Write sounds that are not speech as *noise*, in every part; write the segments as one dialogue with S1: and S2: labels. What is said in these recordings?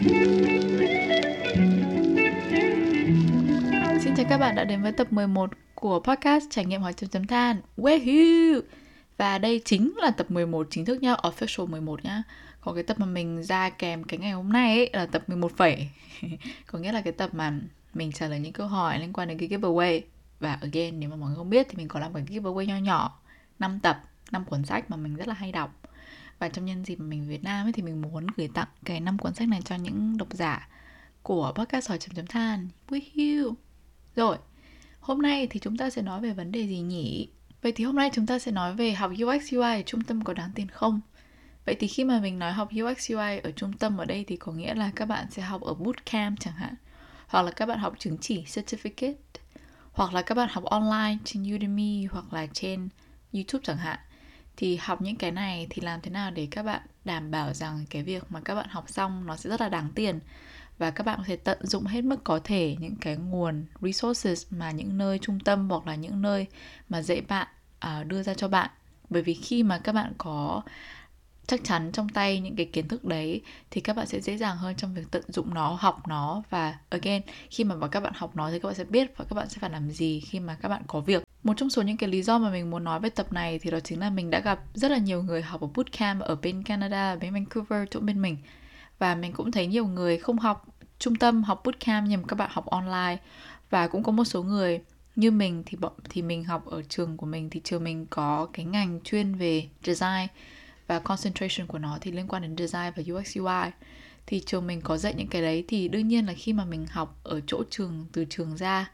S1: Xin chào các bạn đã đến với tập 11 của podcast Trải nghiệm hỏi chấm chấm than. Woohoo! Và đây chính là tập 11 chính thức nhá official 11 nhá. Còn cái tập mà mình ra kèm cái ngày hôm nay ấy là tập 11 phẩy. *laughs* Có nghĩa là cái tập mà mình trả lời những câu hỏi liên quan đến cái giveaway. Và again, nếu mà mọi người không biết thì mình có làm cái giveaway nho nhỏ 5 tập, 5 cuốn sách mà mình rất là hay đọc và trong nhân dịp mình Việt Nam ấy, thì mình muốn gửi tặng cái năm cuốn sách này cho những độc giả của podcast sỏi chấm chấm than. With you rồi hôm nay thì chúng ta sẽ nói về vấn đề gì nhỉ? Vậy thì hôm nay chúng ta sẽ nói về học UX UI ở trung tâm có đáng tiền không? Vậy thì khi mà mình nói học UX UI ở trung tâm ở đây thì có nghĩa là các bạn sẽ học ở bootcamp chẳng hạn hoặc là các bạn học chứng chỉ certificate hoặc là các bạn học online trên Udemy hoặc là trên YouTube chẳng hạn thì học những cái này thì làm thế nào để các bạn đảm bảo rằng cái việc mà các bạn học xong nó sẽ rất là đáng tiền? Và các bạn có thể tận dụng hết mức có thể những cái nguồn resources mà những nơi trung tâm hoặc là những nơi mà dạy bạn uh, đưa ra cho bạn. Bởi vì khi mà các bạn có chắc chắn trong tay những cái kiến thức đấy thì các bạn sẽ dễ dàng hơn trong việc tận dụng nó học nó. Và again khi mà các bạn học nó thì các bạn sẽ biết và các bạn sẽ phải làm gì khi mà các bạn có việc. Một trong số những cái lý do mà mình muốn nói về tập này thì đó chính là mình đã gặp rất là nhiều người học ở bootcamp ở bên Canada, bên Vancouver, chỗ bên mình. Và mình cũng thấy nhiều người không học trung tâm học bootcamp nhưng mà các bạn học online. Và cũng có một số người như mình thì bọn thì mình học ở trường của mình thì trường mình có cái ngành chuyên về design và concentration của nó thì liên quan đến design và UX UI thì trường mình có dạy những cái đấy thì đương nhiên là khi mà mình học ở chỗ trường từ trường ra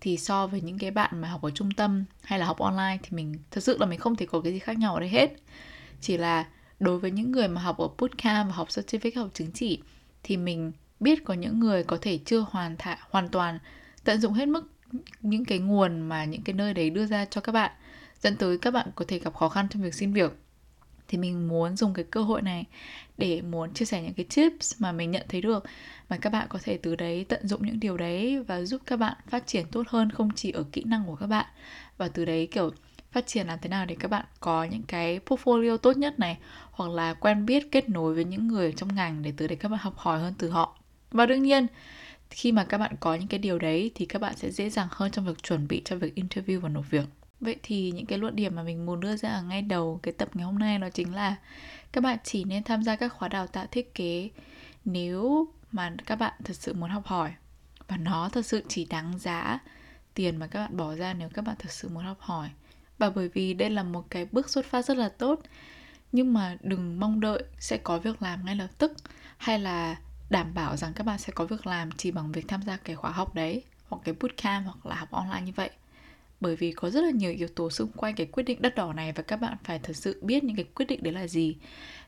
S1: thì so với những cái bạn mà học ở trung tâm hay là học online thì mình thật sự là mình không thể có cái gì khác nhau ở đây hết. Chỉ là đối với những người mà học ở bootcamp và học certificate học chứng chỉ thì mình biết có những người có thể chưa hoàn thả, hoàn toàn tận dụng hết mức những cái nguồn mà những cái nơi đấy đưa ra cho các bạn dẫn tới các bạn có thể gặp khó khăn trong việc xin việc thì mình muốn dùng cái cơ hội này để muốn chia sẻ những cái tips mà mình nhận thấy được, mà các bạn có thể từ đấy tận dụng những điều đấy và giúp các bạn phát triển tốt hơn không chỉ ở kỹ năng của các bạn. Và từ đấy, kiểu, phát triển làm thế nào để các bạn có những cái portfolio tốt nhất này, hoặc là quen biết, kết nối với những người trong ngành để từ đấy các bạn học hỏi hơn từ họ. Và đương nhiên, khi mà các bạn có những cái điều đấy thì các bạn sẽ dễ dàng hơn trong việc chuẩn bị cho việc interview và nộp việc. Vậy thì những cái luận điểm mà mình muốn đưa ra ở ngay đầu cái tập ngày hôm nay đó chính là các bạn chỉ nên tham gia các khóa đào tạo thiết kế nếu mà các bạn thật sự muốn học hỏi. Và nó thật sự chỉ đáng giá tiền mà các bạn bỏ ra nếu các bạn thật sự muốn học hỏi. Và bởi vì đây là một cái bước xuất phát rất là tốt, nhưng mà đừng mong đợi sẽ có việc làm ngay lập tức hay là đảm bảo rằng các bạn sẽ có việc làm chỉ bằng việc tham gia cái khóa học đấy, hoặc cái bootcamp hoặc là học online như vậy bởi vì có rất là nhiều yếu tố xung quanh cái quyết định đắt đỏ này và các bạn phải thật sự biết những cái quyết định đấy là gì.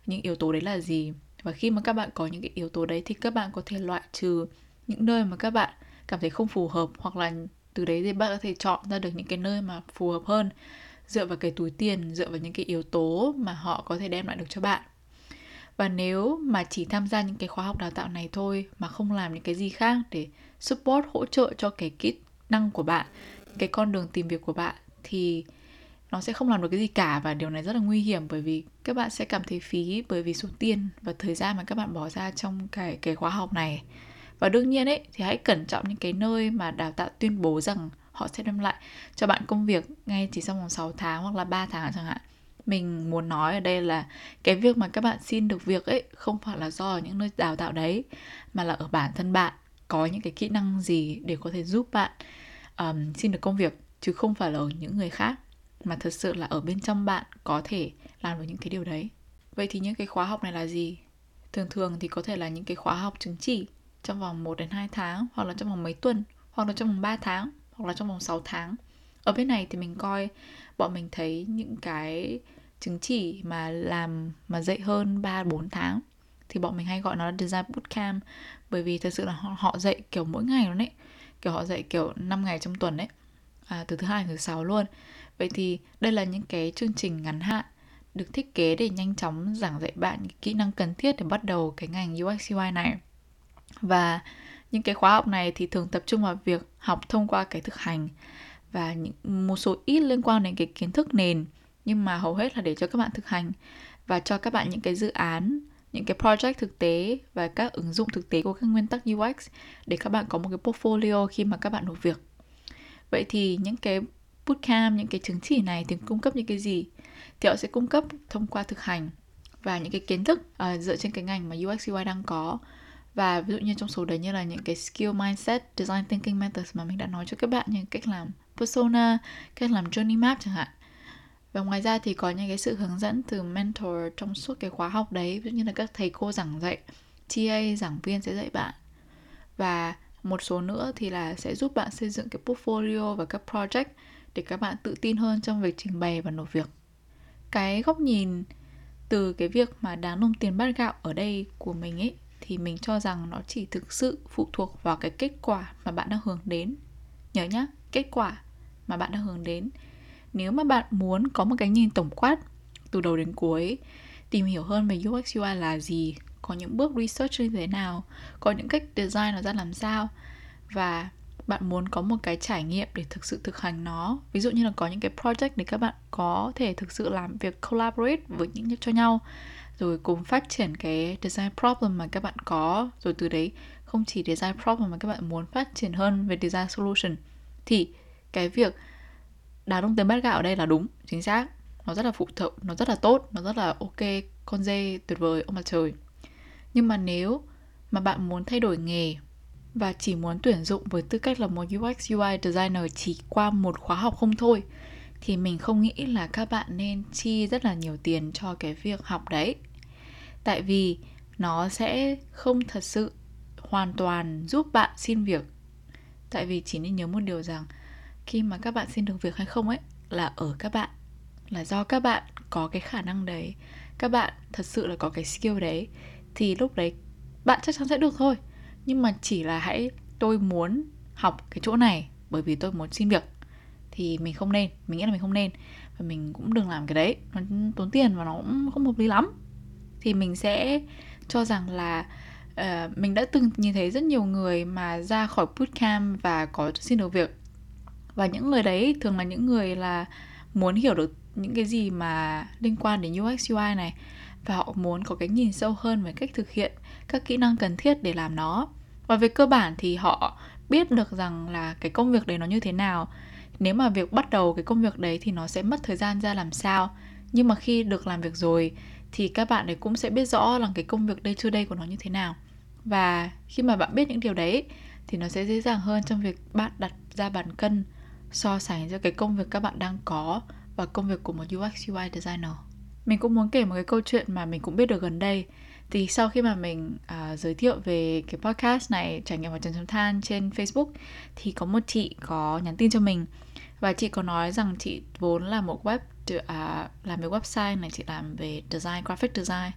S1: Những yếu tố đấy là gì? Và khi mà các bạn có những cái yếu tố đấy thì các bạn có thể loại trừ những nơi mà các bạn cảm thấy không phù hợp hoặc là từ đấy thì bạn có thể chọn ra được những cái nơi mà phù hợp hơn, dựa vào cái túi tiền, dựa vào những cái yếu tố mà họ có thể đem lại được cho bạn. Và nếu mà chỉ tham gia những cái khóa học đào tạo này thôi mà không làm những cái gì khác để support, hỗ trợ cho cái kỹ năng của bạn cái con đường tìm việc của bạn thì nó sẽ không làm được cái gì cả và điều này rất là nguy hiểm bởi vì các bạn sẽ cảm thấy phí bởi vì số tiền và thời gian mà các bạn bỏ ra trong cái cái khóa học này. Và đương nhiên ấy, thì hãy cẩn trọng những cái nơi mà đào tạo tuyên bố rằng họ sẽ đem lại cho bạn công việc ngay chỉ trong vòng 6 tháng hoặc là 3 tháng chẳng hạn. Mình muốn nói ở đây là cái việc mà các bạn xin được việc ấy không phải là do ở những nơi đào tạo đấy, mà là ở bản thân bạn, có những cái kỹ năng gì để có thể giúp bạn um, xin được công việc chứ không phải là ở những người khác mà thật sự là ở bên trong bạn có thể làm được những cái điều đấy. Vậy thì những cái khóa học này là gì? Thường thường thì có thể là những cái khóa học chứng chỉ trong vòng 1 đến 2 tháng hoặc là trong vòng mấy tuần hoặc là trong vòng 3 tháng hoặc là trong vòng 6 tháng. Ở bên này thì mình coi bọn mình thấy những cái chứng chỉ mà làm mà dạy hơn 3 4 tháng thì bọn mình hay gọi nó là design bootcamp bởi vì thật sự là họ, họ dạy kiểu mỗi ngày luôn đấy kiểu họ dạy kiểu 5 ngày trong tuần đấy à, từ thứ hai đến thứ sáu luôn. Vậy thì đây là những cái chương trình ngắn hạn được thiết kế để nhanh chóng giảng dạy bạn những kỹ năng cần thiết để bắt đầu cái ngành UX UI này. Và những cái khóa học này thì thường tập trung vào việc học thông qua cái thực hành và những một số ít liên quan đến cái kiến thức nền. Nhưng mà hầu hết là để cho các bạn thực hành và cho các bạn những cái dự án những cái project thực tế và các ứng dụng thực tế của các nguyên tắc UX để các bạn có một cái portfolio khi mà các bạn nộp việc. Vậy thì những cái bootcamp, những cái chứng chỉ này thì cung cấp những cái gì? Thì họ sẽ cung cấp thông qua thực hành và những cái kiến thức uh, dựa trên cái ngành mà UX UI đang có và ví dụ như trong số đấy như là những cái skill mindset design thinking methods mà mình đã nói cho các bạn như cách làm persona cách làm journey map chẳng hạn và ngoài ra thì có những cái sự hướng dẫn từ mentor trong suốt cái khóa học đấy ví dụ như là các thầy cô giảng dạy, TA, giảng viên sẽ dạy bạn. Và một số nữa thì là sẽ giúp bạn xây dựng cái portfolio và các project để các bạn tự tin hơn trong việc trình bày và nộp việc. Cái góc nhìn từ cái việc mà đáng nộp tiền bát gạo ở đây của mình ấy, thì mình cho rằng nó chỉ thực sự phụ thuộc vào cái kết quả mà bạn đang hướng đến. Nhớ nhá, kết quả mà bạn đang hướng đến nếu mà bạn muốn có một cái nhìn tổng quát từ đầu đến cuối, tìm hiểu hơn về UX UI là gì, có những bước research như thế nào, có những cách design nó ra làm sao, và bạn muốn có một cái trải nghiệm để thực sự thực hành nó, ví dụ như là có những cái project để các bạn có thể thực sự làm việc collaborate với những cho nhau, rồi cùng phát triển cái design problem mà các bạn có, rồi từ đấy không chỉ design problem mà các bạn muốn phát triển hơn về design solution, thì cái việc đá đông tiền bát gạo ở đây là đúng, chính xác. Nó rất là phụ thuộc, nó rất là tốt, nó rất là ok, con dê tuyệt vời, ông mặt trời. Nhưng mà nếu mà bạn muốn thay đổi nghề và chỉ muốn tuyển dụng với tư cách là một UX UI designer chỉ qua một khóa học không thôi, thì mình không nghĩ là các bạn nên chi rất là nhiều tiền cho cái việc học đấy. Tại vì nó sẽ không thật sự hoàn toàn giúp bạn xin việc. Tại vì chỉ nên nhớ một điều rằng khi mà các bạn xin được việc hay không ấy là ở các bạn là do các bạn có cái khả năng đấy các bạn thật sự là có cái skill đấy thì lúc đấy bạn chắc chắn sẽ được thôi. Nhưng mà chỉ là hãy tôi muốn học cái chỗ này bởi vì tôi muốn xin việc thì mình không nên mình nghĩ là mình không nên và mình cũng đừng làm cái đấy. Nó tốn tiền và nó cũng không hợp lý lắm. Thì mình sẽ cho rằng là uh, mình đã từng nhìn thấy rất nhiều người mà ra khỏi bootcamp và có xin được việc và những người đấy thường là những người là muốn hiểu được những cái gì mà liên quan đến UX UI này. Và họ muốn có cái nhìn sâu hơn về cách thực hiện các kỹ năng cần thiết để làm nó. Và về cơ bản thì họ biết được rằng là cái công việc đấy nó như thế nào. Nếu mà việc bắt đầu cái công việc đấy thì nó sẽ mất thời gian ra làm sao. Nhưng mà khi được làm việc rồi thì các bạn ấy cũng sẽ biết rõ là cái công việc đây chưa đây của nó như thế nào. Và khi mà bạn biết những điều đấy thì nó sẽ dễ dàng hơn trong việc bạn đặt ra bàn cân so sánh giữa cái công việc các bạn đang có và công việc của một UX UI designer. Mình cũng muốn kể một cái câu chuyện mà mình cũng biết được gần đây. Thì sau khi mà mình uh, giới thiệu về cái podcast này trải nghiệm vào trần chấm than trên Facebook thì có một chị có nhắn tin cho mình và chị có nói rằng chị vốn là một web à, làm về website này chị làm về design graphic design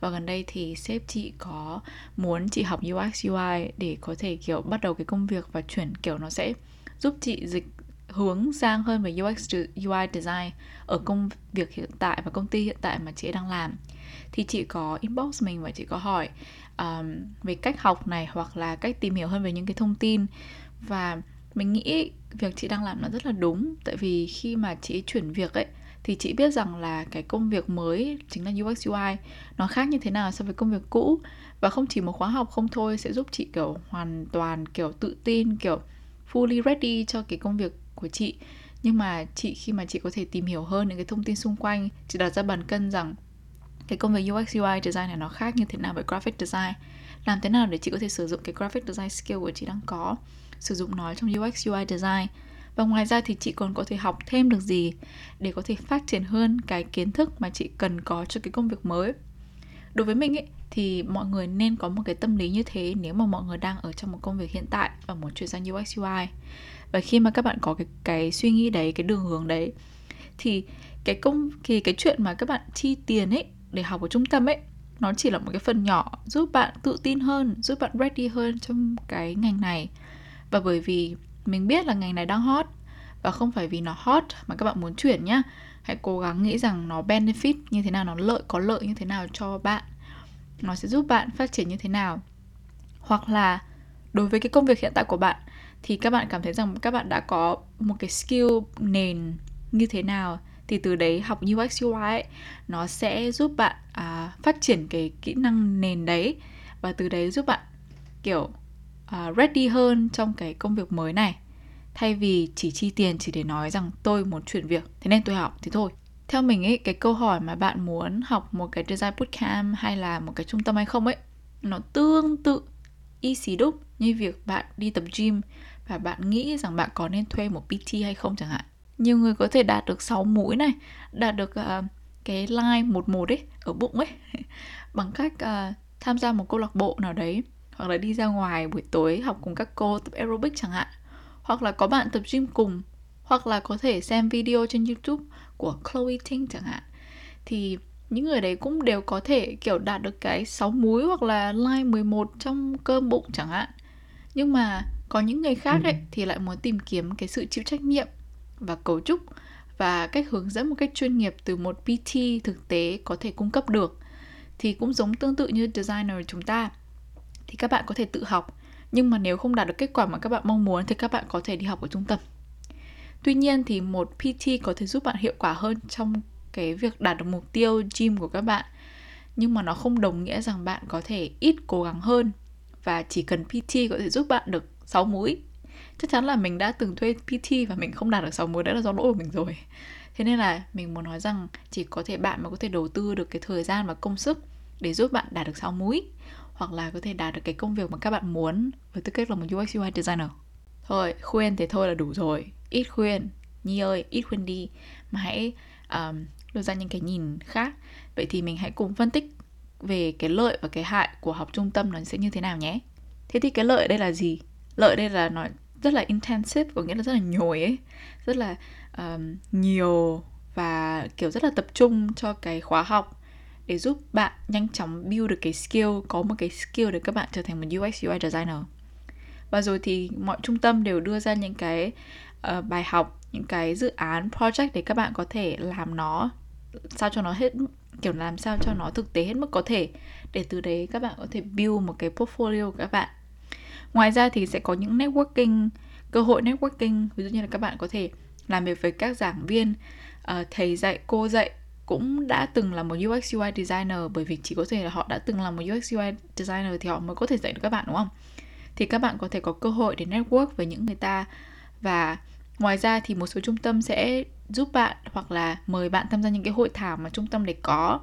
S1: và gần đây thì sếp chị có muốn chị học UX UI để có thể kiểu bắt đầu cái công việc và chuyển kiểu nó sẽ giúp chị dịch hướng sang hơn về UX UI design ở công việc hiện tại và công ty hiện tại mà chị đang làm. Thì chị có inbox mình và chị có hỏi um, về cách học này hoặc là cách tìm hiểu hơn về những cái thông tin. Và mình nghĩ việc chị đang làm nó rất là đúng tại vì khi mà chị chuyển việc ấy thì chị biết rằng là cái công việc mới chính là UX UI nó khác như thế nào so với công việc cũ. Và không chỉ một khóa học không thôi sẽ giúp chị kiểu hoàn toàn kiểu tự tin kiểu fully ready cho cái công việc của chị. Nhưng mà chị, khi mà chị có thể tìm hiểu hơn những cái thông tin xung quanh, chị đặt ra bàn cân rằng cái công việc UX UI design này nó khác như thế nào với graphic design. Làm thế nào để chị có thể sử dụng cái graphic design skill của chị đang có, sử dụng nó trong UX UI design? Và ngoài ra thì chị còn có thể học thêm được gì để có thể phát triển hơn cái kiến thức mà chị cần có cho cái công việc mới? Đối với mình ấy, thì mọi người nên có một cái tâm lý như thế nếu mà mọi người đang ở trong một công việc hiện tại và muốn chuyển sang UX UI và khi mà các bạn có cái cái suy nghĩ đấy, cái đường hướng đấy, thì cái công, thì cái chuyện mà các bạn chi tiền ấy để học ở trung tâm ấy, nó chỉ là một cái phần nhỏ giúp bạn tự tin hơn, giúp bạn ready hơn trong cái ngành này. Và bởi vì mình biết là ngành này đang hot, và không phải vì nó hot mà các bạn muốn chuyển nhá. Hãy cố gắng nghĩ rằng nó benefit như thế nào, nó lợi, có lợi như thế nào cho bạn. Nó sẽ giúp bạn phát triển như thế nào. Hoặc là đối với cái công việc hiện tại của bạn thì các bạn cảm thấy rằng các bạn đã có một cái skill nền như thế nào thì từ đấy học UX UI ấy, nó sẽ giúp bạn à, phát triển cái kỹ năng nền đấy và từ đấy giúp bạn kiểu à, ready hơn trong cái công việc mới này. Thay vì chỉ chi tiền chỉ để nói rằng tôi muốn chuyển việc thế nên tôi học thì thôi. Theo mình ấy cái câu hỏi mà bạn muốn học một cái design bootcamp hay là một cái trung tâm hay không ấy nó tương tự y xì đúc như việc bạn đi tập gym và bạn nghĩ rằng bạn có nên thuê một PT hay không chẳng hạn. Nhiều người có thể đạt được 6 mũi này đạt được uh, cái line một một ấy ở bụng ấy. *laughs* Bằng cách uh, tham gia một câu lạc bộ nào đấy hoặc là đi ra ngoài buổi tối học cùng các cô tập aerobic chẳng hạn. Hoặc là có bạn tập gym cùng hoặc là có thể xem video trên YouTube của Chloe Ting chẳng hạn. Thì những người đấy cũng đều có thể kiểu đạt được cái 6 múi hoặc là line 11 trong cơm bụng chẳng hạn. Nhưng mà có những người khác ấy thì lại muốn tìm kiếm cái sự chịu trách nhiệm và cấu trúc và cách hướng dẫn một cách chuyên nghiệp từ một PT thực tế có thể cung cấp được. Thì cũng giống tương tự như designer chúng ta thì các bạn có thể tự học. Nhưng mà nếu không đạt được kết quả mà các bạn mong muốn thì các bạn có thể đi học ở trung tâm. Tuy nhiên thì một PT có thể giúp bạn hiệu quả hơn trong cái việc đạt được mục tiêu gym của các bạn. Nhưng mà nó không đồng nghĩa rằng bạn có thể ít cố gắng hơn và chỉ cần PT có thể giúp bạn được 6 mũi chắc chắn là mình đã từng thuê PT và mình không đạt được 6 mũi đã là do lỗi của mình rồi. Thế nên là mình muốn nói rằng chỉ có thể bạn mà có thể đầu tư được cái thời gian và công sức để giúp bạn đạt được 6 mũi hoặc là có thể đạt được cái công việc mà các bạn muốn với tư cách là một UX UI designer. Thôi khuyên thế thôi là đủ rồi. Ít khuyên. Nhi ơi ít khuyên đi. Mà hãy um, đưa ra những cái nhìn khác. Vậy thì mình hãy cùng phân tích về cái lợi và cái hại của học trung tâm nó sẽ như thế nào nhé. Thế thì cái lợi ở đây là gì? Lợi đây là nó rất là intensive có nghĩa là rất là nhồi ấy. Rất là um, nhiều và kiểu rất là tập trung cho cái khóa học để giúp bạn nhanh chóng build được cái skill có một cái skill để các bạn trở thành một UX UI designer. Và rồi thì mọi trung tâm đều đưa ra những cái uh, bài học những cái dự án project để các bạn có thể làm nó sao cho nó hết kiểu làm sao cho nó thực tế hết mức có thể. Để từ đấy các bạn có thể build một cái portfolio của các bạn. Ngoài ra thì sẽ có những networking cơ hội networking. Ví dụ như là các bạn có thể làm việc với các giảng viên. Uh, thầy dạy cô dạy cũng đã từng là một UX UI designer bởi vì chỉ có thể là họ đã từng là một UX UI designer thì họ mới có thể dạy được các bạn đúng không? Thì các bạn có thể có cơ hội để network với những người ta. Và ngoài ra thì một số trung tâm sẽ giúp bạn hoặc là mời bạn tham gia những cái hội thảo mà trung tâm để có.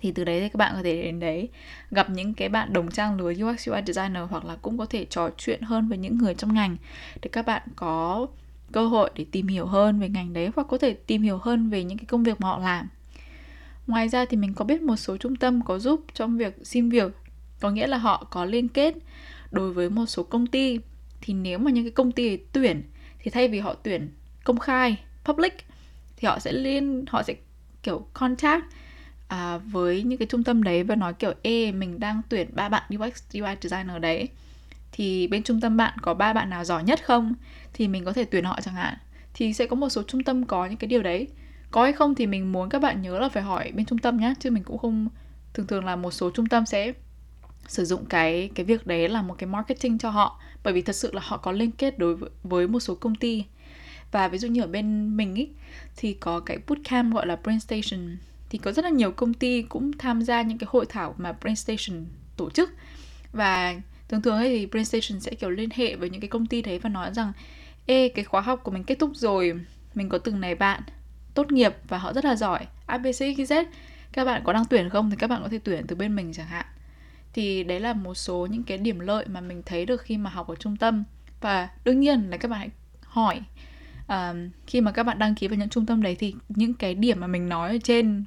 S1: Thì từ đấy thì các bạn có thể đến đấy, gặp những cái bạn đồng trang lứa UX UI designer hoặc là cũng có thể trò chuyện hơn với những người trong ngành để các bạn có cơ hội để tìm hiểu hơn về ngành đấy hoặc có thể tìm hiểu hơn về những cái công việc mà họ làm. Ngoài ra thì mình có biết một số trung tâm có giúp trong việc xin việc, có nghĩa là họ có liên kết đối với một số công ty. Thì nếu mà những cái công ty tuyển thì thay vì họ tuyển công khai public thì họ sẽ liên họ sẽ kiểu contact à, với những cái trung tâm đấy và nói kiểu ê mình đang tuyển ba bạn UX UI designer đấy. Thì bên trung tâm bạn có ba bạn nào giỏi nhất không? Thì mình có thể tuyển họ chẳng hạn. Thì sẽ có một số trung tâm có những cái điều đấy. Có hay không thì mình muốn các bạn nhớ là phải hỏi bên trung tâm nhé chứ mình cũng không thường thường là một số trung tâm sẽ sử dụng cái cái việc đấy là một cái marketing cho họ. Bởi vì thật sự là họ có liên kết đối với, với một số công ty và ví dụ như ở bên mình ý, thì có cái bootcamp gọi là Brain Station. Thì có rất là nhiều công ty cũng tham gia những cái hội thảo mà Brain Station tổ chức. Và thường thường ấy thì Brain Station sẽ kiểu liên hệ với những cái công ty đấy và nói rằng ê cái khóa học của mình kết thúc rồi mình có từng này bạn tốt nghiệp và họ rất là giỏi ABCXYZ các bạn có đang tuyển không thì các bạn có thể tuyển từ bên mình chẳng hạn. Thì đấy là một số những cái điểm lợi mà mình thấy được khi mà học ở trung tâm. Và đương nhiên là các bạn hãy hỏi um, khi mà các bạn đăng ký vào những trung tâm đấy thì những cái điểm mà mình nói ở trên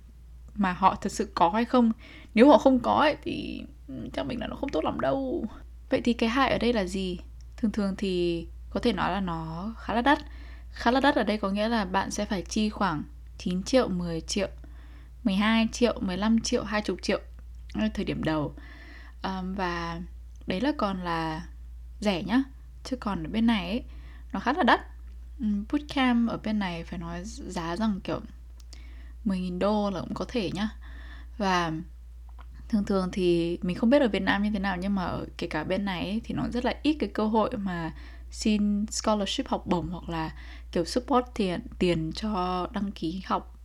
S1: mà họ thật sự có hay không nếu họ không có ấy, thì chắc mình là nó không tốt lắm đâu. Vậy thì cái hại ở đây là gì? Thường thường thì có thể nói là nó khá là đắt. Khá là đắt ở đây có nghĩa là bạn sẽ phải chi khoảng 9 triệu 10 triệu 12 triệu 15 triệu 20 triệu thời điểm đầu. Um, và đấy là còn là rẻ nhá chứ còn ở bên này ấy, nó khá là đắt. Ừ, bootcamp ở bên này phải nói giá rằng kiểu 10.000 đô là cũng có thể nhá. Và thường thường thì mình không biết ở Việt Nam như thế nào nhưng mà ở kể cả bên này ấy, thì nó rất là ít cái cơ hội mà xin scholarship học bổng hoặc là kiểu support tiền tiền cho đăng ký học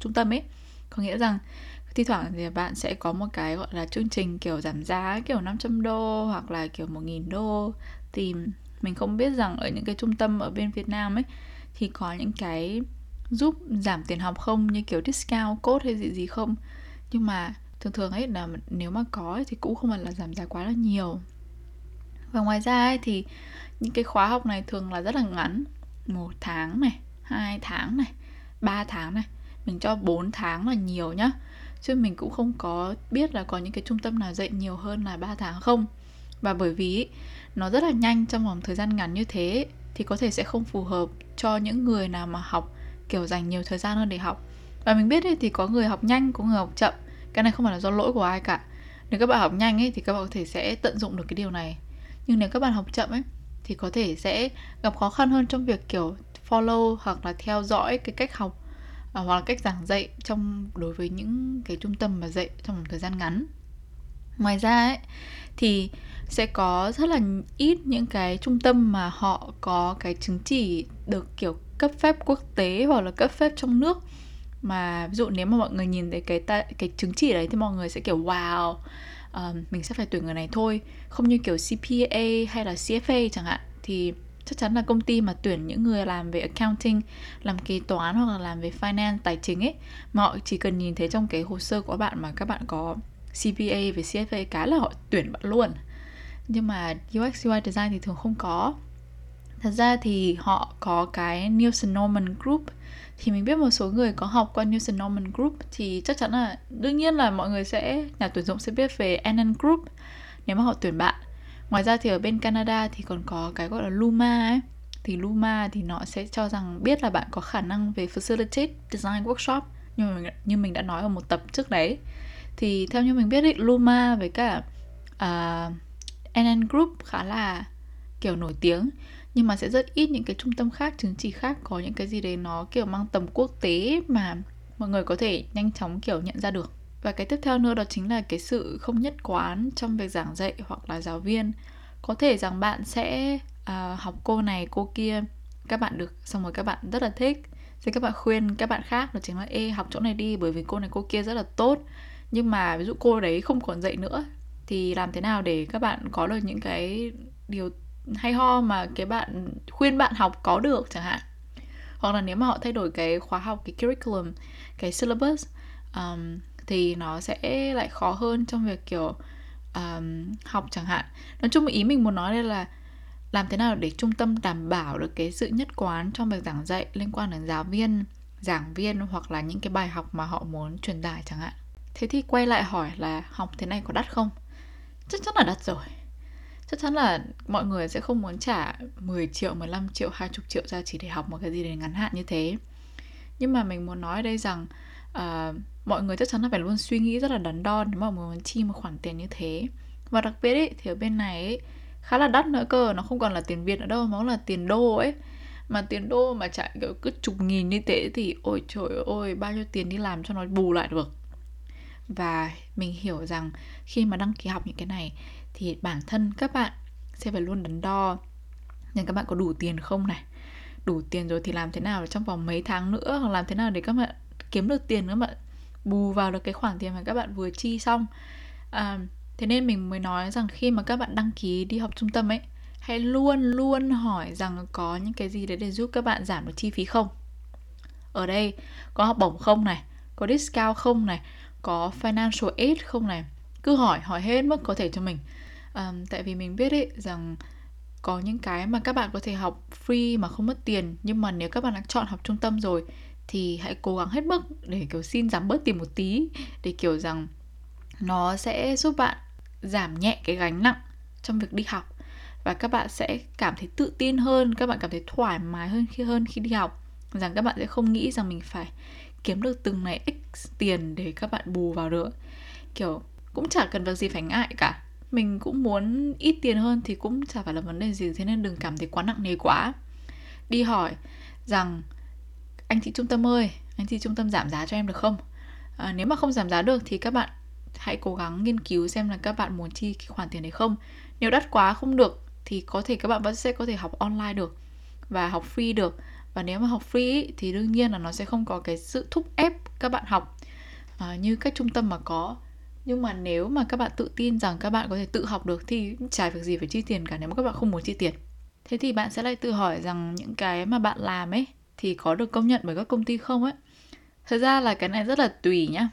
S1: trung tâm ấy. Có nghĩa rằng thi thoảng thì bạn sẽ có một cái gọi là chương trình kiểu giảm giá kiểu 500 đô hoặc là kiểu 1.000 đô tìm mình không biết rằng ở những cái trung tâm ở bên Việt Nam ấy thì có những cái giúp giảm tiền học không? Như kiểu discount code hay gì gì không? Nhưng mà thường thường ấy là nếu mà có ấy, thì cũng không phải là giảm giá quá là nhiều. Và ngoài ra ấy, thì những cái khóa học này thường là rất là ngắn. Một tháng này hai tháng này ba tháng này. Mình cho 4 tháng là nhiều nhá. Chứ mình cũng không có biết là có những cái trung tâm nào dạy nhiều hơn là 3 tháng không. Và bởi vì nó rất là nhanh trong vòng thời gian ngắn như thế thì có thể sẽ không phù hợp cho những người nào mà học kiểu dành nhiều thời gian hơn để học. Và mình biết ấy, thì có người học nhanh có người học chậm. Cái này không phải là do lỗi của ai cả. Nếu các bạn học nhanh ấy thì các bạn có thể sẽ tận dụng được cái điều này. Nhưng nếu các bạn học chậm ấy thì có thể sẽ gặp khó khăn hơn trong việc kiểu follow hoặc là theo dõi cái cách học à, hoặc là cách giảng dạy trong đối với những cái trung tâm mà dạy trong một thời gian ngắn ngoài ra ấy thì sẽ có rất là ít những cái trung tâm mà họ có cái chứng chỉ được kiểu cấp phép quốc tế hoặc là cấp phép trong nước. Mà ví dụ nếu mà mọi người nhìn thấy cái ta, cái chứng chỉ đấy thì mọi người sẽ kiểu wow uh, mình sẽ phải tuyển người này thôi. Không như kiểu CPA hay là CFA chẳng hạn thì chắc chắn là công ty mà tuyển những người làm về accounting làm kế toán hoặc là làm về finance tài chính ấy mà họ chỉ cần nhìn thấy trong cái hồ sơ của bạn mà các bạn có CPA với CFA cái là họ tuyển bạn luôn. Nhưng mà UX UI design thì thường không có. Thật ra thì họ có cái Nielsen Norman Group. Thì mình biết một số người có học qua Nielsen Norman Group thì chắc chắn là đương nhiên là mọi người sẽ nhà tuyển dụng sẽ biết về NN Group nếu mà họ tuyển bạn. Ngoài ra thì ở bên Canada thì còn có cái gọi là Luma ấy. Thì Luma thì nó sẽ cho rằng biết là bạn có khả năng về facilitate design workshop. Nhưng mà mình, như mình đã nói ở một tập trước đấy thì theo như mình biết ý, Luma với cả à, uh, NN Group khá là kiểu nổi tiếng. Nhưng mà sẽ rất ít những cái trung tâm khác chứng chỉ khác có những cái gì đấy nó kiểu mang tầm quốc tế mà mọi người có thể nhanh chóng kiểu nhận ra được. Và cái tiếp theo nữa đó chính là cái sự không nhất quán trong việc giảng dạy hoặc là giáo viên. Có thể rằng bạn sẽ uh, học cô này cô kia các bạn được xong rồi các bạn rất là thích. Thì các bạn khuyên các bạn khác đó chính là ê học chỗ này đi bởi vì cô này cô kia rất là tốt nhưng mà ví dụ cô đấy không còn dạy nữa thì làm thế nào để các bạn có được những cái điều hay ho mà cái bạn khuyên bạn học có được chẳng hạn? Hoặc là nếu mà họ thay đổi cái khóa học cái curriculum cái syllabus um, thì nó sẽ lại khó hơn trong việc kiểu um, học chẳng hạn. Nói chung ý mình muốn nói đây là làm thế nào để trung tâm đảm bảo được cái sự nhất quán trong việc giảng dạy liên quan đến giáo viên giảng viên hoặc là những cái bài học mà họ muốn truyền tải chẳng hạn thế thì quay lại hỏi là học thế này có đắt không chắc chắn là đắt rồi chắc chắn là mọi người sẽ không muốn trả 10 triệu, 15 triệu, 20 triệu ra chỉ để học một cái gì đấy ngắn hạn như thế. Nhưng mà mình muốn nói ở đây rằng uh, mọi người chắc chắn là phải luôn suy nghĩ rất là đắn đo nếu mà muốn chi một khoản tiền như thế. Và đặc biệt ấy, thì ở bên này ấy, khá là đắt nữa cơ, nó không còn là tiền Việt nữa đâu, nó là tiền đô ấy. Mà tiền đô mà chạy kiểu cứ chục nghìn như thế thì ôi trời ơi, bao nhiêu tiền đi làm cho nó bù lại được. Và mình hiểu rằng khi mà đăng ký học những cái này thì bản thân các bạn sẽ phải luôn đắn đo nhưng các bạn có đủ tiền không này. Đủ tiền rồi thì làm thế nào trong vòng mấy tháng nữa hoặc làm thế nào để các bạn kiếm được tiền các bạn bù vào được cái khoản tiền mà các bạn vừa chi xong. À, thế nên mình mới nói rằng khi mà các bạn đăng ký đi học trung tâm ấy hãy luôn luôn hỏi rằng có những cái gì đấy để giúp các bạn giảm được chi phí không? Ở đây có học bổng không này? Có discount không này? Có financial aid không này? Cứ hỏi hỏi hết mức có thể cho mình. Um, tại vì mình biết ấy rằng có những cái mà các bạn có thể học free mà không mất tiền nhưng mà nếu các bạn đã chọn học trung tâm rồi thì hãy cố gắng hết mức để kiểu xin giảm bớt tiền một tí để kiểu rằng nó sẽ giúp bạn giảm nhẹ cái gánh nặng trong việc đi học. Và các bạn sẽ cảm thấy tự tin hơn các bạn cảm thấy thoải mái hơn khi hơn khi đi học. Rằng các bạn sẽ không nghĩ rằng mình phải kiếm được từng này x tiền để các bạn bù vào được. Kiểu cũng chả cần việc gì phải ngại cả. Mình cũng muốn ít tiền hơn thì cũng chả phải là vấn đề gì thế nên đừng cảm thấy quá nặng nề quá. Đi hỏi rằng anh chị trung tâm ơi anh chị trung tâm giảm giá cho em được không? À, nếu mà không giảm giá được thì các bạn hãy cố gắng nghiên cứu xem là các bạn muốn chi cái khoản tiền đấy không. Nếu đắt quá không được thì có thể các bạn vẫn sẽ có thể học online được và học free được và nếu mà học free ý, thì đương nhiên là nó sẽ không có cái sự thúc ép các bạn học uh, như các trung tâm mà có. Nhưng mà nếu mà các bạn tự tin rằng các bạn có thể tự học được thì chả việc gì phải chi tiền cả nếu mà các bạn không muốn chi tiền. Thế thì bạn sẽ lại tự hỏi rằng những cái mà bạn làm ấy thì có được công nhận bởi các công ty không ấy? Thật ra là cái này rất là tùy nhá.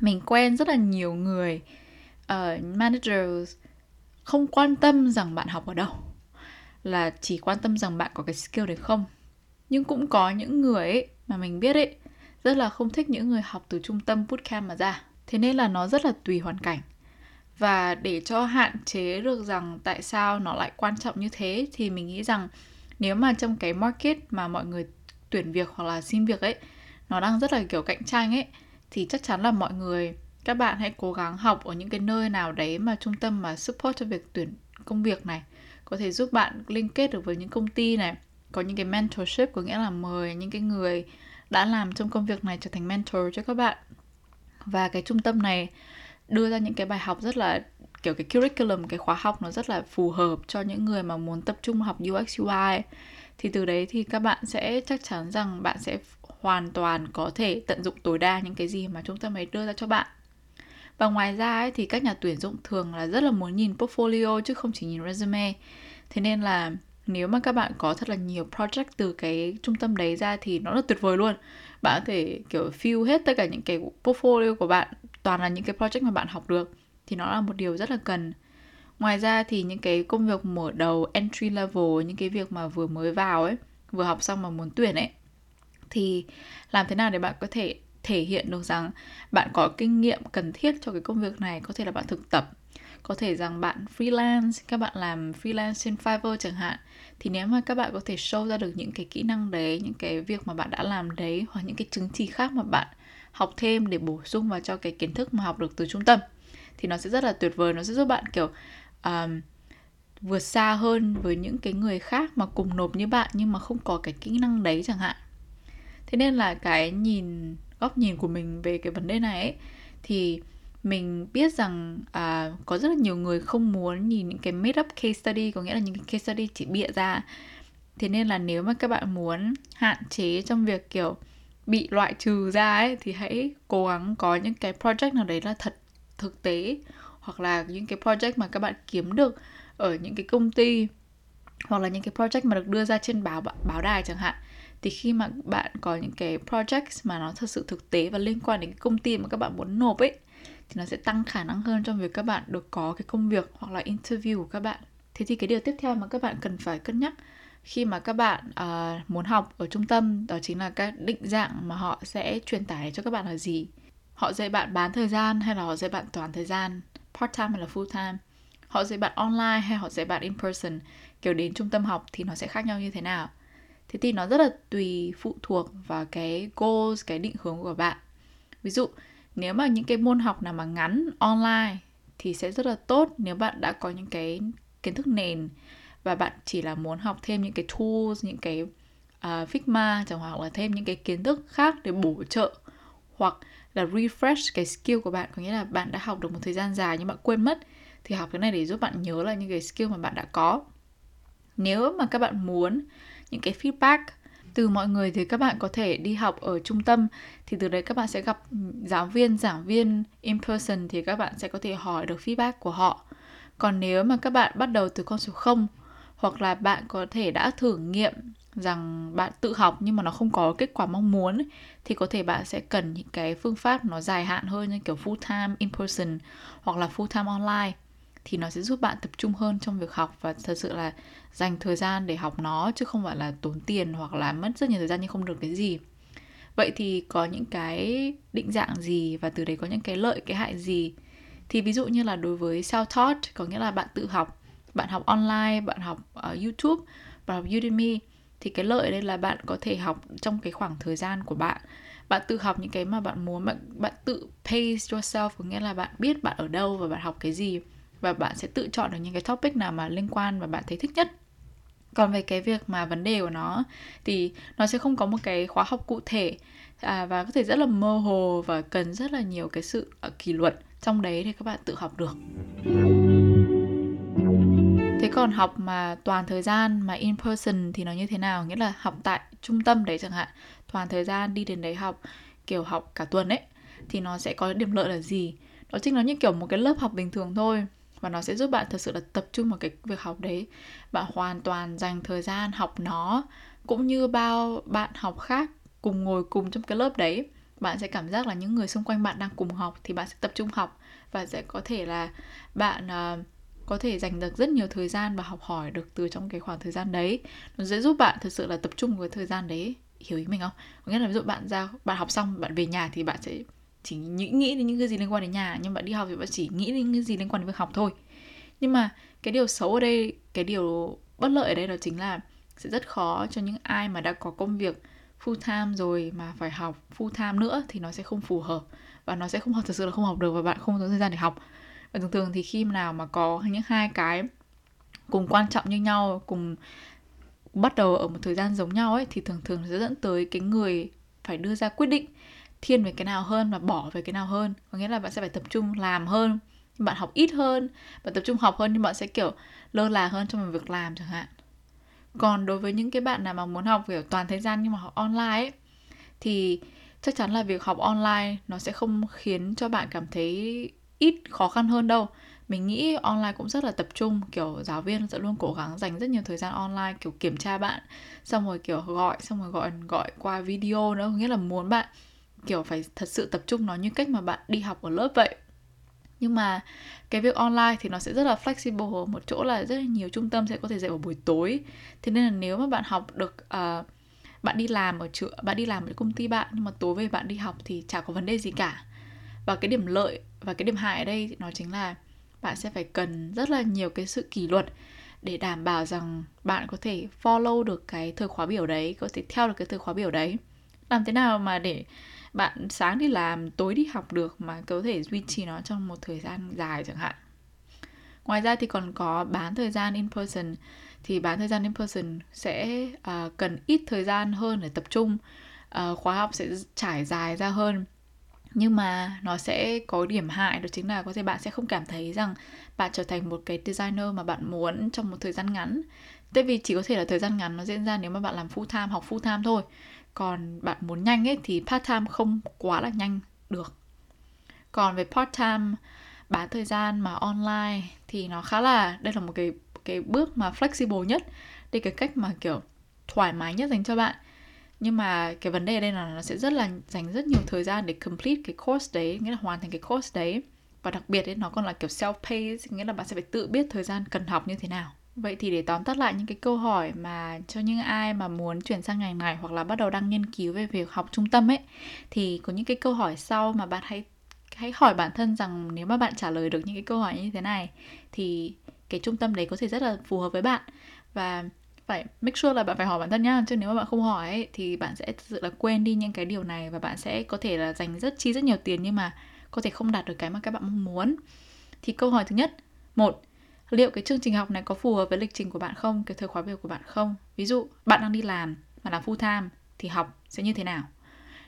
S1: Mình quen rất là nhiều người uh, managers không quan tâm rằng bạn học ở đâu là chỉ quan tâm rằng bạn có cái skill đấy không nhưng cũng có những người ấy mà mình biết ấy, rất là không thích những người học từ trung tâm bootcamp mà ra. Thế nên là nó rất là tùy hoàn cảnh. Và để cho hạn chế được rằng tại sao nó lại quan trọng như thế, thì mình nghĩ rằng nếu mà trong cái market mà mọi người tuyển việc hoặc là xin việc ấy, nó đang rất là kiểu cạnh tranh ấy, thì chắc chắn là mọi người, các bạn hãy cố gắng học ở những cái nơi nào đấy mà trung tâm mà support cho việc tuyển công việc này. Có thể giúp bạn liên kết được với những công ty này có những cái mentorship có nghĩa là mời những cái người đã làm trong công việc này trở thành mentor cho các bạn. Và cái trung tâm này đưa ra những cái bài học rất là kiểu cái curriculum cái khóa học nó rất là phù hợp cho những người mà muốn tập trung học UX UI thì từ đấy thì các bạn sẽ chắc chắn rằng bạn sẽ hoàn toàn có thể tận dụng tối đa những cái gì mà trung tâm ấy đưa ra cho bạn. Và ngoài ra ấy, thì các nhà tuyển dụng thường là rất là muốn nhìn portfolio chứ không chỉ nhìn resume. Thế nên là nếu mà các bạn có thật là nhiều project từ cái trung tâm đấy ra thì nó là tuyệt vời luôn. Bạn có thể, kiểu, fill hết tất cả những cái portfolio của bạn, toàn là những cái project mà bạn học được, thì nó là một điều rất là cần. Ngoài ra thì những cái công việc mở đầu, entry level, những cái việc mà vừa mới vào ấy, vừa học xong mà muốn tuyển ấy, thì làm thế nào để bạn có thể thể hiện được rằng bạn có kinh nghiệm cần thiết cho cái công việc này? Có thể là bạn thực tập, có thể rằng bạn freelance, các bạn làm freelance trên Fiverr chẳng hạn thì nếu mà các bạn có thể show ra được những cái kỹ năng đấy những cái việc mà bạn đã làm đấy hoặc những cái chứng chỉ khác mà bạn học thêm để bổ sung vào cho cái kiến thức mà học được từ trung tâm thì nó sẽ rất là tuyệt vời. Nó sẽ giúp bạn kiểu um, vượt xa hơn với những cái người khác mà cùng nộp như bạn nhưng mà không có cái kỹ năng đấy chẳng hạn. Thế nên là cái nhìn góc nhìn của mình về cái vấn đề này ấy, thì mình biết rằng à, có rất là nhiều người không muốn nhìn những cái made up case study có nghĩa là những cái case study chỉ bịa ra. Thế nên là nếu mà các bạn muốn hạn chế trong việc kiểu bị loại trừ ra ấy thì hãy cố gắng có những cái project nào đấy là thật thực tế hoặc là những cái project mà các bạn kiếm được ở những cái công ty hoặc là những cái project mà được đưa ra trên báo báo đài chẳng hạn. Thì khi mà bạn có những cái project mà nó thật sự thực tế và liên quan đến cái công ty mà các bạn muốn nộp ấy thì nó sẽ tăng khả năng hơn trong việc các bạn được có cái công việc hoặc là interview của các bạn. Thế thì cái điều tiếp theo mà các bạn cần phải cân nhắc khi mà các bạn uh, muốn học ở trung tâm đó chính là các định dạng mà họ sẽ truyền tải cho các bạn là gì? Họ dạy bạn bán thời gian hay là họ dạy bạn toàn thời gian? Part time hay là full time? Họ dạy bạn online hay họ dạy bạn in person? Kiểu đến trung tâm học thì nó sẽ khác nhau như thế nào? Thế thì nó rất là tùy phụ thuộc vào cái goals cái định hướng của bạn. Ví dụ nếu mà những cái môn học nào mà ngắn online thì sẽ rất là tốt nếu bạn đã có những cái kiến thức nền và bạn chỉ là muốn học thêm những cái tools những cái uh, Figma chẳng hoặc là thêm những cái kiến thức khác để bổ trợ hoặc là refresh cái skill của bạn. Có nghĩa là bạn đã học được một thời gian dài nhưng bạn quên mất thì học cái này để giúp bạn nhớ lại những cái skill mà bạn đã có. Nếu mà các bạn muốn những cái feedback từ mọi người thì các bạn có thể đi học ở trung tâm. Thì từ đấy các bạn sẽ gặp ừ, giáo viên, giảng viên in person thì các bạn sẽ có thể hỏi được feedback của họ. Còn nếu mà các bạn bắt đầu từ con số 0 hoặc là bạn có thể đã thử nghiệm rằng bạn tự học nhưng mà nó không có kết quả mong muốn thì có thể bạn sẽ cần những cái phương pháp nó dài hạn hơn như kiểu full time in person hoặc là full time online thì nó sẽ giúp bạn tập trung hơn trong việc học và thật sự là dành thời gian để học nó, chứ không phải là tốn tiền hoặc là mất rất nhiều thời gian nhưng không được cái gì. Vậy thì có những cái định dạng gì và từ đấy có những cái lợi, cái hại gì? Thì ví dụ như là đối với self taught có nghĩa là bạn tự học, bạn học online, bạn học ở youtube, bạn học udemy, thì cái lợi đây là bạn có thể học trong cái khoảng thời gian của bạn. Bạn tự học những cái mà bạn muốn, bạn bạn tự pace yourself, có nghĩa là bạn biết bạn ở đâu và bạn học cái gì và bạn sẽ tự chọn được những cái topic nào mà liên quan và bạn thấy thích nhất. Còn về cái việc mà vấn đề của nó thì nó sẽ không có một cái khóa học cụ thể à, và có thể rất là mơ hồ và cần rất là nhiều cái sự uh, kỷ luật trong đấy để các bạn tự học được. Thế còn học mà toàn thời gian mà in person thì nó như thế nào? Nghĩa là học tại trung tâm đấy chẳng hạn toàn thời gian đi đến đấy học kiểu học cả tuần ấy thì nó sẽ có điểm lợi là gì? Đó chính là như kiểu một cái lớp học bình thường thôi và nó sẽ giúp bạn thật sự là tập trung vào cái việc học đấy. Bạn hoàn toàn dành thời gian học nó cũng như bao bạn học khác cùng ngồi cùng trong cái lớp đấy. Bạn sẽ cảm giác là những người xung quanh bạn đang cùng học thì bạn sẽ tập trung học và sẽ có thể là bạn uh, có thể dành được rất nhiều thời gian và học hỏi được từ trong cái khoảng thời gian đấy. Nó sẽ giúp bạn thực sự là tập trung với thời gian đấy. Hiểu ý mình không? Có nghĩa là ví dụ bạn ra bạn học xong bạn về nhà thì bạn sẽ chỉ nghĩ nghĩ đến những cái gì liên quan đến nhà, nhưng bạn đi học thì bạn chỉ nghĩ đến những cái gì liên quan đến việc học thôi. Nhưng mà cái điều xấu ở đây, cái điều bất lợi ở đây đó chính là sẽ rất khó cho những ai mà đã có công việc full time rồi mà phải học full time nữa thì nó sẽ không phù hợp và nó sẽ không học, thật sự là không học được và bạn không có thời gian để học. Và thường thường thì khi nào mà có những hai cái cùng quan trọng như nhau, cùng bắt đầu ở một thời gian giống nhau ấy, thì thường thường sẽ dẫn tới cái người phải đưa ra quyết định thiên về cái nào hơn và bỏ về cái nào hơn. Có nghĩa là bạn sẽ phải tập trung làm hơn bạn học ít hơn bạn tập trung học hơn nhưng bạn sẽ kiểu lơ là hơn trong việc làm chẳng hạn. Còn đối với những cái bạn nào mà muốn học kiểu toàn thời gian nhưng mà học online ấy, thì chắc chắn là việc học online nó sẽ không khiến cho bạn cảm thấy ít khó khăn hơn đâu. Mình nghĩ online cũng rất là tập trung kiểu giáo viên sẽ luôn cố gắng dành rất nhiều thời gian online kiểu kiểm tra bạn xong rồi kiểu gọi xong rồi gọi gọi qua video nữa. Nghĩa là muốn bạn kiểu phải thật sự tập trung nó như cách mà bạn đi học ở lớp vậy. Nhưng mà cái việc online thì nó sẽ rất là flexible ở một chỗ là rất là nhiều trung tâm sẽ có thể dạy vào buổi tối. Thế nên là nếu mà bạn học được uh, bạn đi làm ở chỗ bạn đi làm ở công ty bạn nhưng mà tối về bạn đi học thì chả có vấn đề gì cả. Và cái điểm lợi và cái điểm hại ở đây nó chính là bạn sẽ phải cần rất là nhiều cái sự kỷ luật để đảm bảo rằng bạn có thể follow được cái thời khóa biểu đấy có thể theo được cái thời khóa biểu đấy. Làm thế nào mà để bạn sáng đi làm tối đi học được mà có thể duy trì nó trong một thời gian dài chẳng hạn. Ngoài ra thì còn có bán thời gian in person. Thì bán thời gian in person sẽ uh, cần ít thời gian hơn để tập trung. Uh, khóa học sẽ trải dài ra hơn. Nhưng mà nó sẽ có điểm hại đó chính là có thể bạn sẽ không cảm thấy rằng bạn trở thành một cái designer mà bạn muốn trong một thời gian ngắn. Tại vì chỉ có thể là thời gian ngắn nó diễn ra nếu mà bạn làm full time học full time thôi còn bạn muốn nhanh ấy, thì part time không quá là nhanh được. Còn về part time, bán thời gian mà online thì nó khá là, đây là một cái cái bước mà flexible nhất. Đây cái cách mà, kiểu, thoải mái nhất dành cho bạn. Nhưng mà cái vấn đề đây là nó sẽ rất là dành rất nhiều thời gian để complete cái course đấy, nghĩa là hoàn thành cái course đấy. Và đặc biệt ấy, nó còn là kiểu self paced nghĩa là bạn sẽ phải tự biết thời gian cần học như thế nào vậy thì để tóm tắt lại những cái câu hỏi mà cho những ai mà muốn chuyển sang ngành này hoặc là bắt đầu đang nghiên cứu về việc học trung tâm ấy thì có những cái câu hỏi sau mà bạn hãy hãy hỏi bản thân rằng nếu mà bạn trả lời được những cái câu hỏi như thế này thì cái trung tâm đấy có thể rất là phù hợp với bạn. Và phải make sure là bạn phải hỏi bản thân nhá chứ nếu mà bạn không hỏi ấy, thì bạn sẽ thực sự là quên đi những cái điều này và bạn sẽ có thể là dành rất chi rất nhiều tiền nhưng mà có thể không đạt được cái mà các bạn mong muốn. Thì câu hỏi thứ nhất một liệu cái chương trình học này có phù hợp với lịch trình của bạn không? Cái thời khóa biểu của bạn không? Ví dụ, bạn đang đi làm mà làm full time thì học sẽ như thế nào?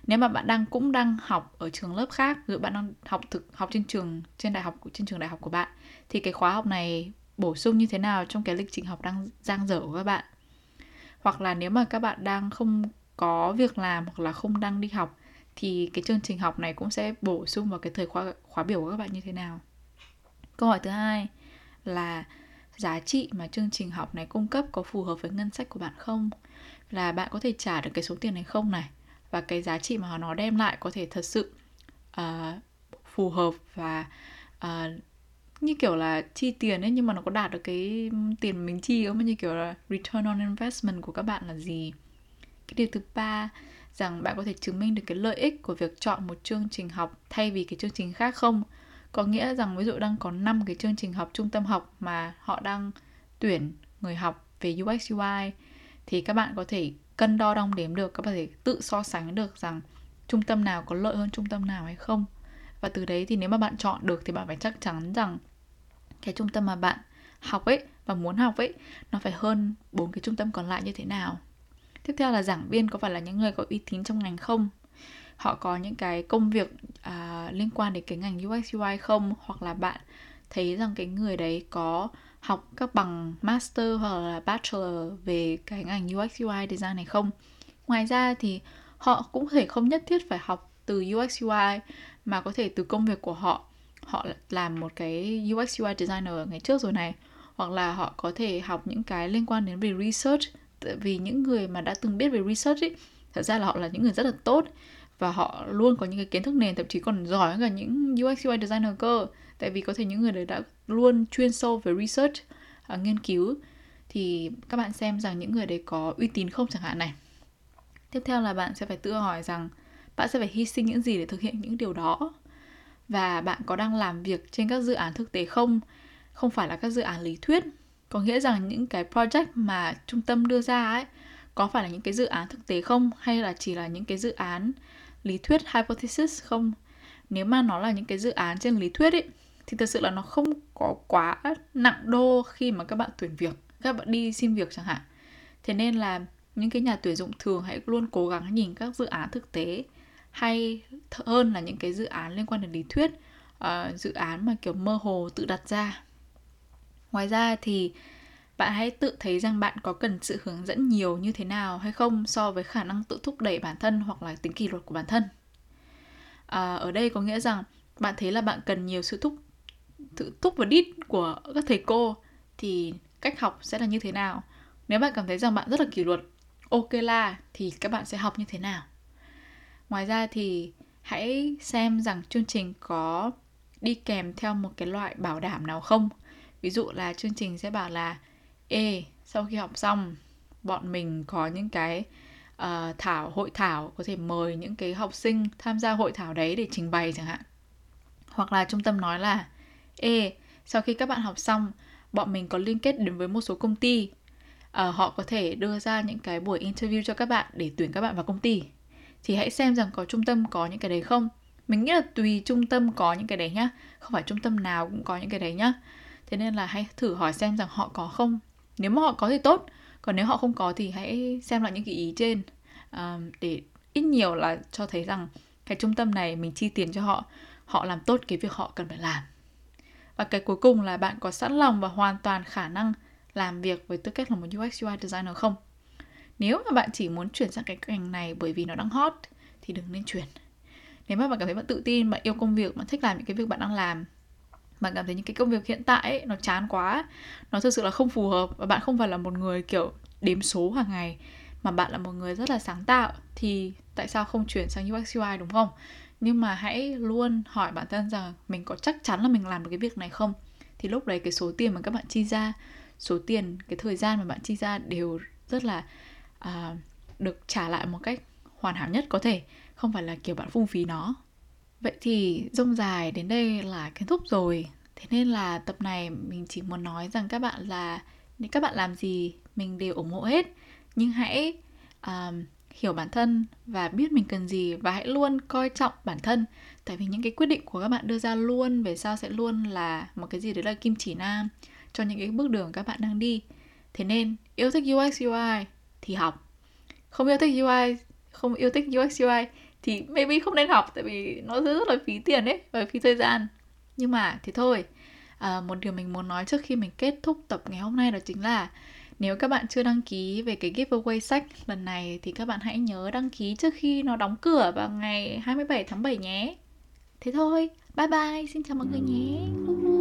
S1: Nếu mà bạn đang, cũng đang học ở trường lớp khác, ví dụ bạn đang học thực, học trên trường, trên đại học, trên trường đại học của bạn, thì cái khóa học này bổ sung như thế nào trong cái lịch trình học đang giang dở của các bạn? Hoặc là nếu mà các bạn đang không có việc làm hoặc là không đang đi học, thì cái chương trình học này cũng sẽ bổ sung vào cái thời khóa khóa biểu của các bạn như thế nào? Câu hỏi thứ hai là giá trị mà chương trình học này cung cấp có phù hợp với ngân sách của bạn không? Là bạn có thể trả được cái số tiền này không này? Và cái giá trị mà nó đem lại có thể thật sự uh, phù hợp và uh, như kiểu là chi tiền ấy nhưng mà nó có đạt được cái tiền mình chi không? Như kiểu là return on investment của các bạn là gì? Cái điều thứ ba rằng bạn có thể chứng minh được cái lợi ích của việc chọn một chương trình học thay vì cái chương trình khác không? Có nghĩa rằng ví dụ đang có 5 cái chương trình học trung tâm học mà họ đang tuyển người học về UX UI thì các bạn có thể cân đo đong đếm được, các bạn có thể tự so sánh được rằng trung tâm nào có lợi hơn trung tâm nào hay không. Và từ đấy thì nếu mà bạn chọn được thì bạn phải chắc chắn rằng cái trung tâm mà bạn học ấy và muốn học ấy, nó phải hơn bốn cái trung tâm còn lại như thế nào. Tiếp theo là giảng viên có phải là những người có uy tín trong ngành không? Họ có những cái công việc à, liên quan đến cái ngành UX UI không? Hoặc là bạn thấy rằng cái người đấy có học các bằng master hoặc là bachelor về cái ngành UX UI design này không. Ngoài ra thì họ cũng có thể không nhất thiết phải học từ UX UI mà có thể từ công việc của họ họ làm một cái UX UI designer ở ngày trước rồi này. Hoặc là họ có thể học những cái liên quan đến về research. Vì những người mà đã từng biết về research ấy thật ra là họ là những người rất là tốt và họ luôn có những cái kiến thức nền thậm chí còn giỏi hơn cả những UX UI designer cơ. Tại vì có thể những người đấy đã luôn chuyên sâu về research uh, nghiên cứu. Thì các bạn xem rằng những người đấy có uy tín không chẳng hạn này. Tiếp theo là bạn sẽ phải tự hỏi rằng bạn sẽ phải hy sinh những gì để thực hiện những điều đó? Và bạn có đang làm việc trên các dự án thực tế không? Không phải là các dự án lý thuyết. Có nghĩa rằng những cái project mà trung tâm đưa ra ấy có phải là những cái dự án thực tế không? Hay là chỉ là những cái dự án lý thuyết hypothesis không? Nếu mà nó là những cái dự án trên lý thuyết ấy thì thật sự là nó không có quá nặng đô khi mà các bạn tuyển việc các bạn đi xin việc chẳng hạn. Thế nên là những cái nhà tuyển dụng thường hãy luôn cố gắng nhìn các dự án thực tế hay hơn là những cái dự án liên quan đến lý thuyết uh, dự án mà kiểu mơ hồ tự đặt ra. Ngoài ra thì bạn hãy tự thấy rằng bạn có cần sự hướng dẫn nhiều như thế nào hay không so với khả năng tự thúc đẩy bản thân hoặc là tính kỷ luật của bản thân? À, ở đây có nghĩa rằng bạn thấy là bạn cần nhiều sự thúc tự thúc và đít của các thầy cô thì cách học sẽ là như thế nào? Nếu bạn cảm thấy rằng bạn rất là kỷ luật ok là thì các bạn sẽ học như thế nào? Ngoài ra thì hãy xem rằng chương trình có đi kèm theo một cái loại bảo đảm nào không? Ví dụ là chương trình sẽ bảo là ê sau khi học xong bọn mình có những cái uh, thảo hội thảo có thể mời những cái học sinh tham gia hội thảo đấy để trình bày chẳng hạn. Hoặc là trung tâm nói là ê sau khi các bạn học xong bọn mình có liên kết đến với một số công ty. Uh, họ có thể đưa ra những cái buổi interview cho các bạn để tuyển các bạn vào công ty. Thì hãy xem rằng có trung tâm có những cái đấy không? Mình nghĩ là tùy trung tâm có những cái đấy nhá không phải trung tâm nào cũng có những cái đấy nhá. Thế nên là hãy thử hỏi xem rằng họ có không nếu mà họ có thì tốt còn nếu họ không có thì hãy xem lại những cái ý trên. Uh, để ít nhiều là cho thấy rằng cái trung tâm này mình chi tiền cho họ họ làm tốt cái việc họ cần phải làm. Và cái cuối cùng là bạn có sẵn lòng và hoàn toàn khả năng làm việc với tư cách là một UX UI designer không? Nếu mà bạn chỉ muốn chuyển sang cái ngành này bởi vì nó đang hot thì đừng nên chuyển. Nếu mà bạn cảm thấy bạn tự tin bạn yêu công việc bạn thích làm những cái việc bạn đang làm bạn cảm thấy những cái công việc hiện tại ấy, nó chán quá nó thực sự là không phù hợp và bạn không phải là một người kiểu đếm số hàng ngày mà bạn là một người rất là sáng tạo thì tại sao không chuyển sang UX UI đúng không? Nhưng mà hãy luôn hỏi bản thân rằng mình có chắc chắn là mình làm được cái việc này không? Thì lúc đấy cái số tiền mà các bạn chi ra, số tiền, cái thời gian mà bạn chi ra đều rất là uh, được trả lại một cách hoàn hảo nhất có thể, không phải là kiểu bạn phung phí nó. Vậy thì rông dài đến đây là kết thúc rồi. Thế nên là tập này mình chỉ muốn nói rằng các bạn là nếu các bạn làm gì mình đều ủng hộ hết. Nhưng hãy um, hiểu bản thân và biết mình cần gì và hãy luôn coi trọng bản thân tại vì những cái quyết định của các bạn đưa ra luôn về sau sẽ luôn là một cái gì đấy là kim chỉ nam cho những cái bước đường các bạn đang đi thế nên yêu thích UX UI thì học không yêu thích UI không yêu thích UX UI thì maybe không nên học tại vì nó rất là phí tiền đấy và phí thời gian nhưng mà thì thôi à, một điều mình muốn nói trước khi mình kết thúc tập ngày hôm nay đó chính là nếu các bạn chưa đăng ký về cái giveaway sách lần này thì các bạn hãy nhớ đăng ký trước khi nó đóng cửa vào ngày 27 tháng 7 nhé. Thế thôi, bye bye, xin chào mọi người nhé.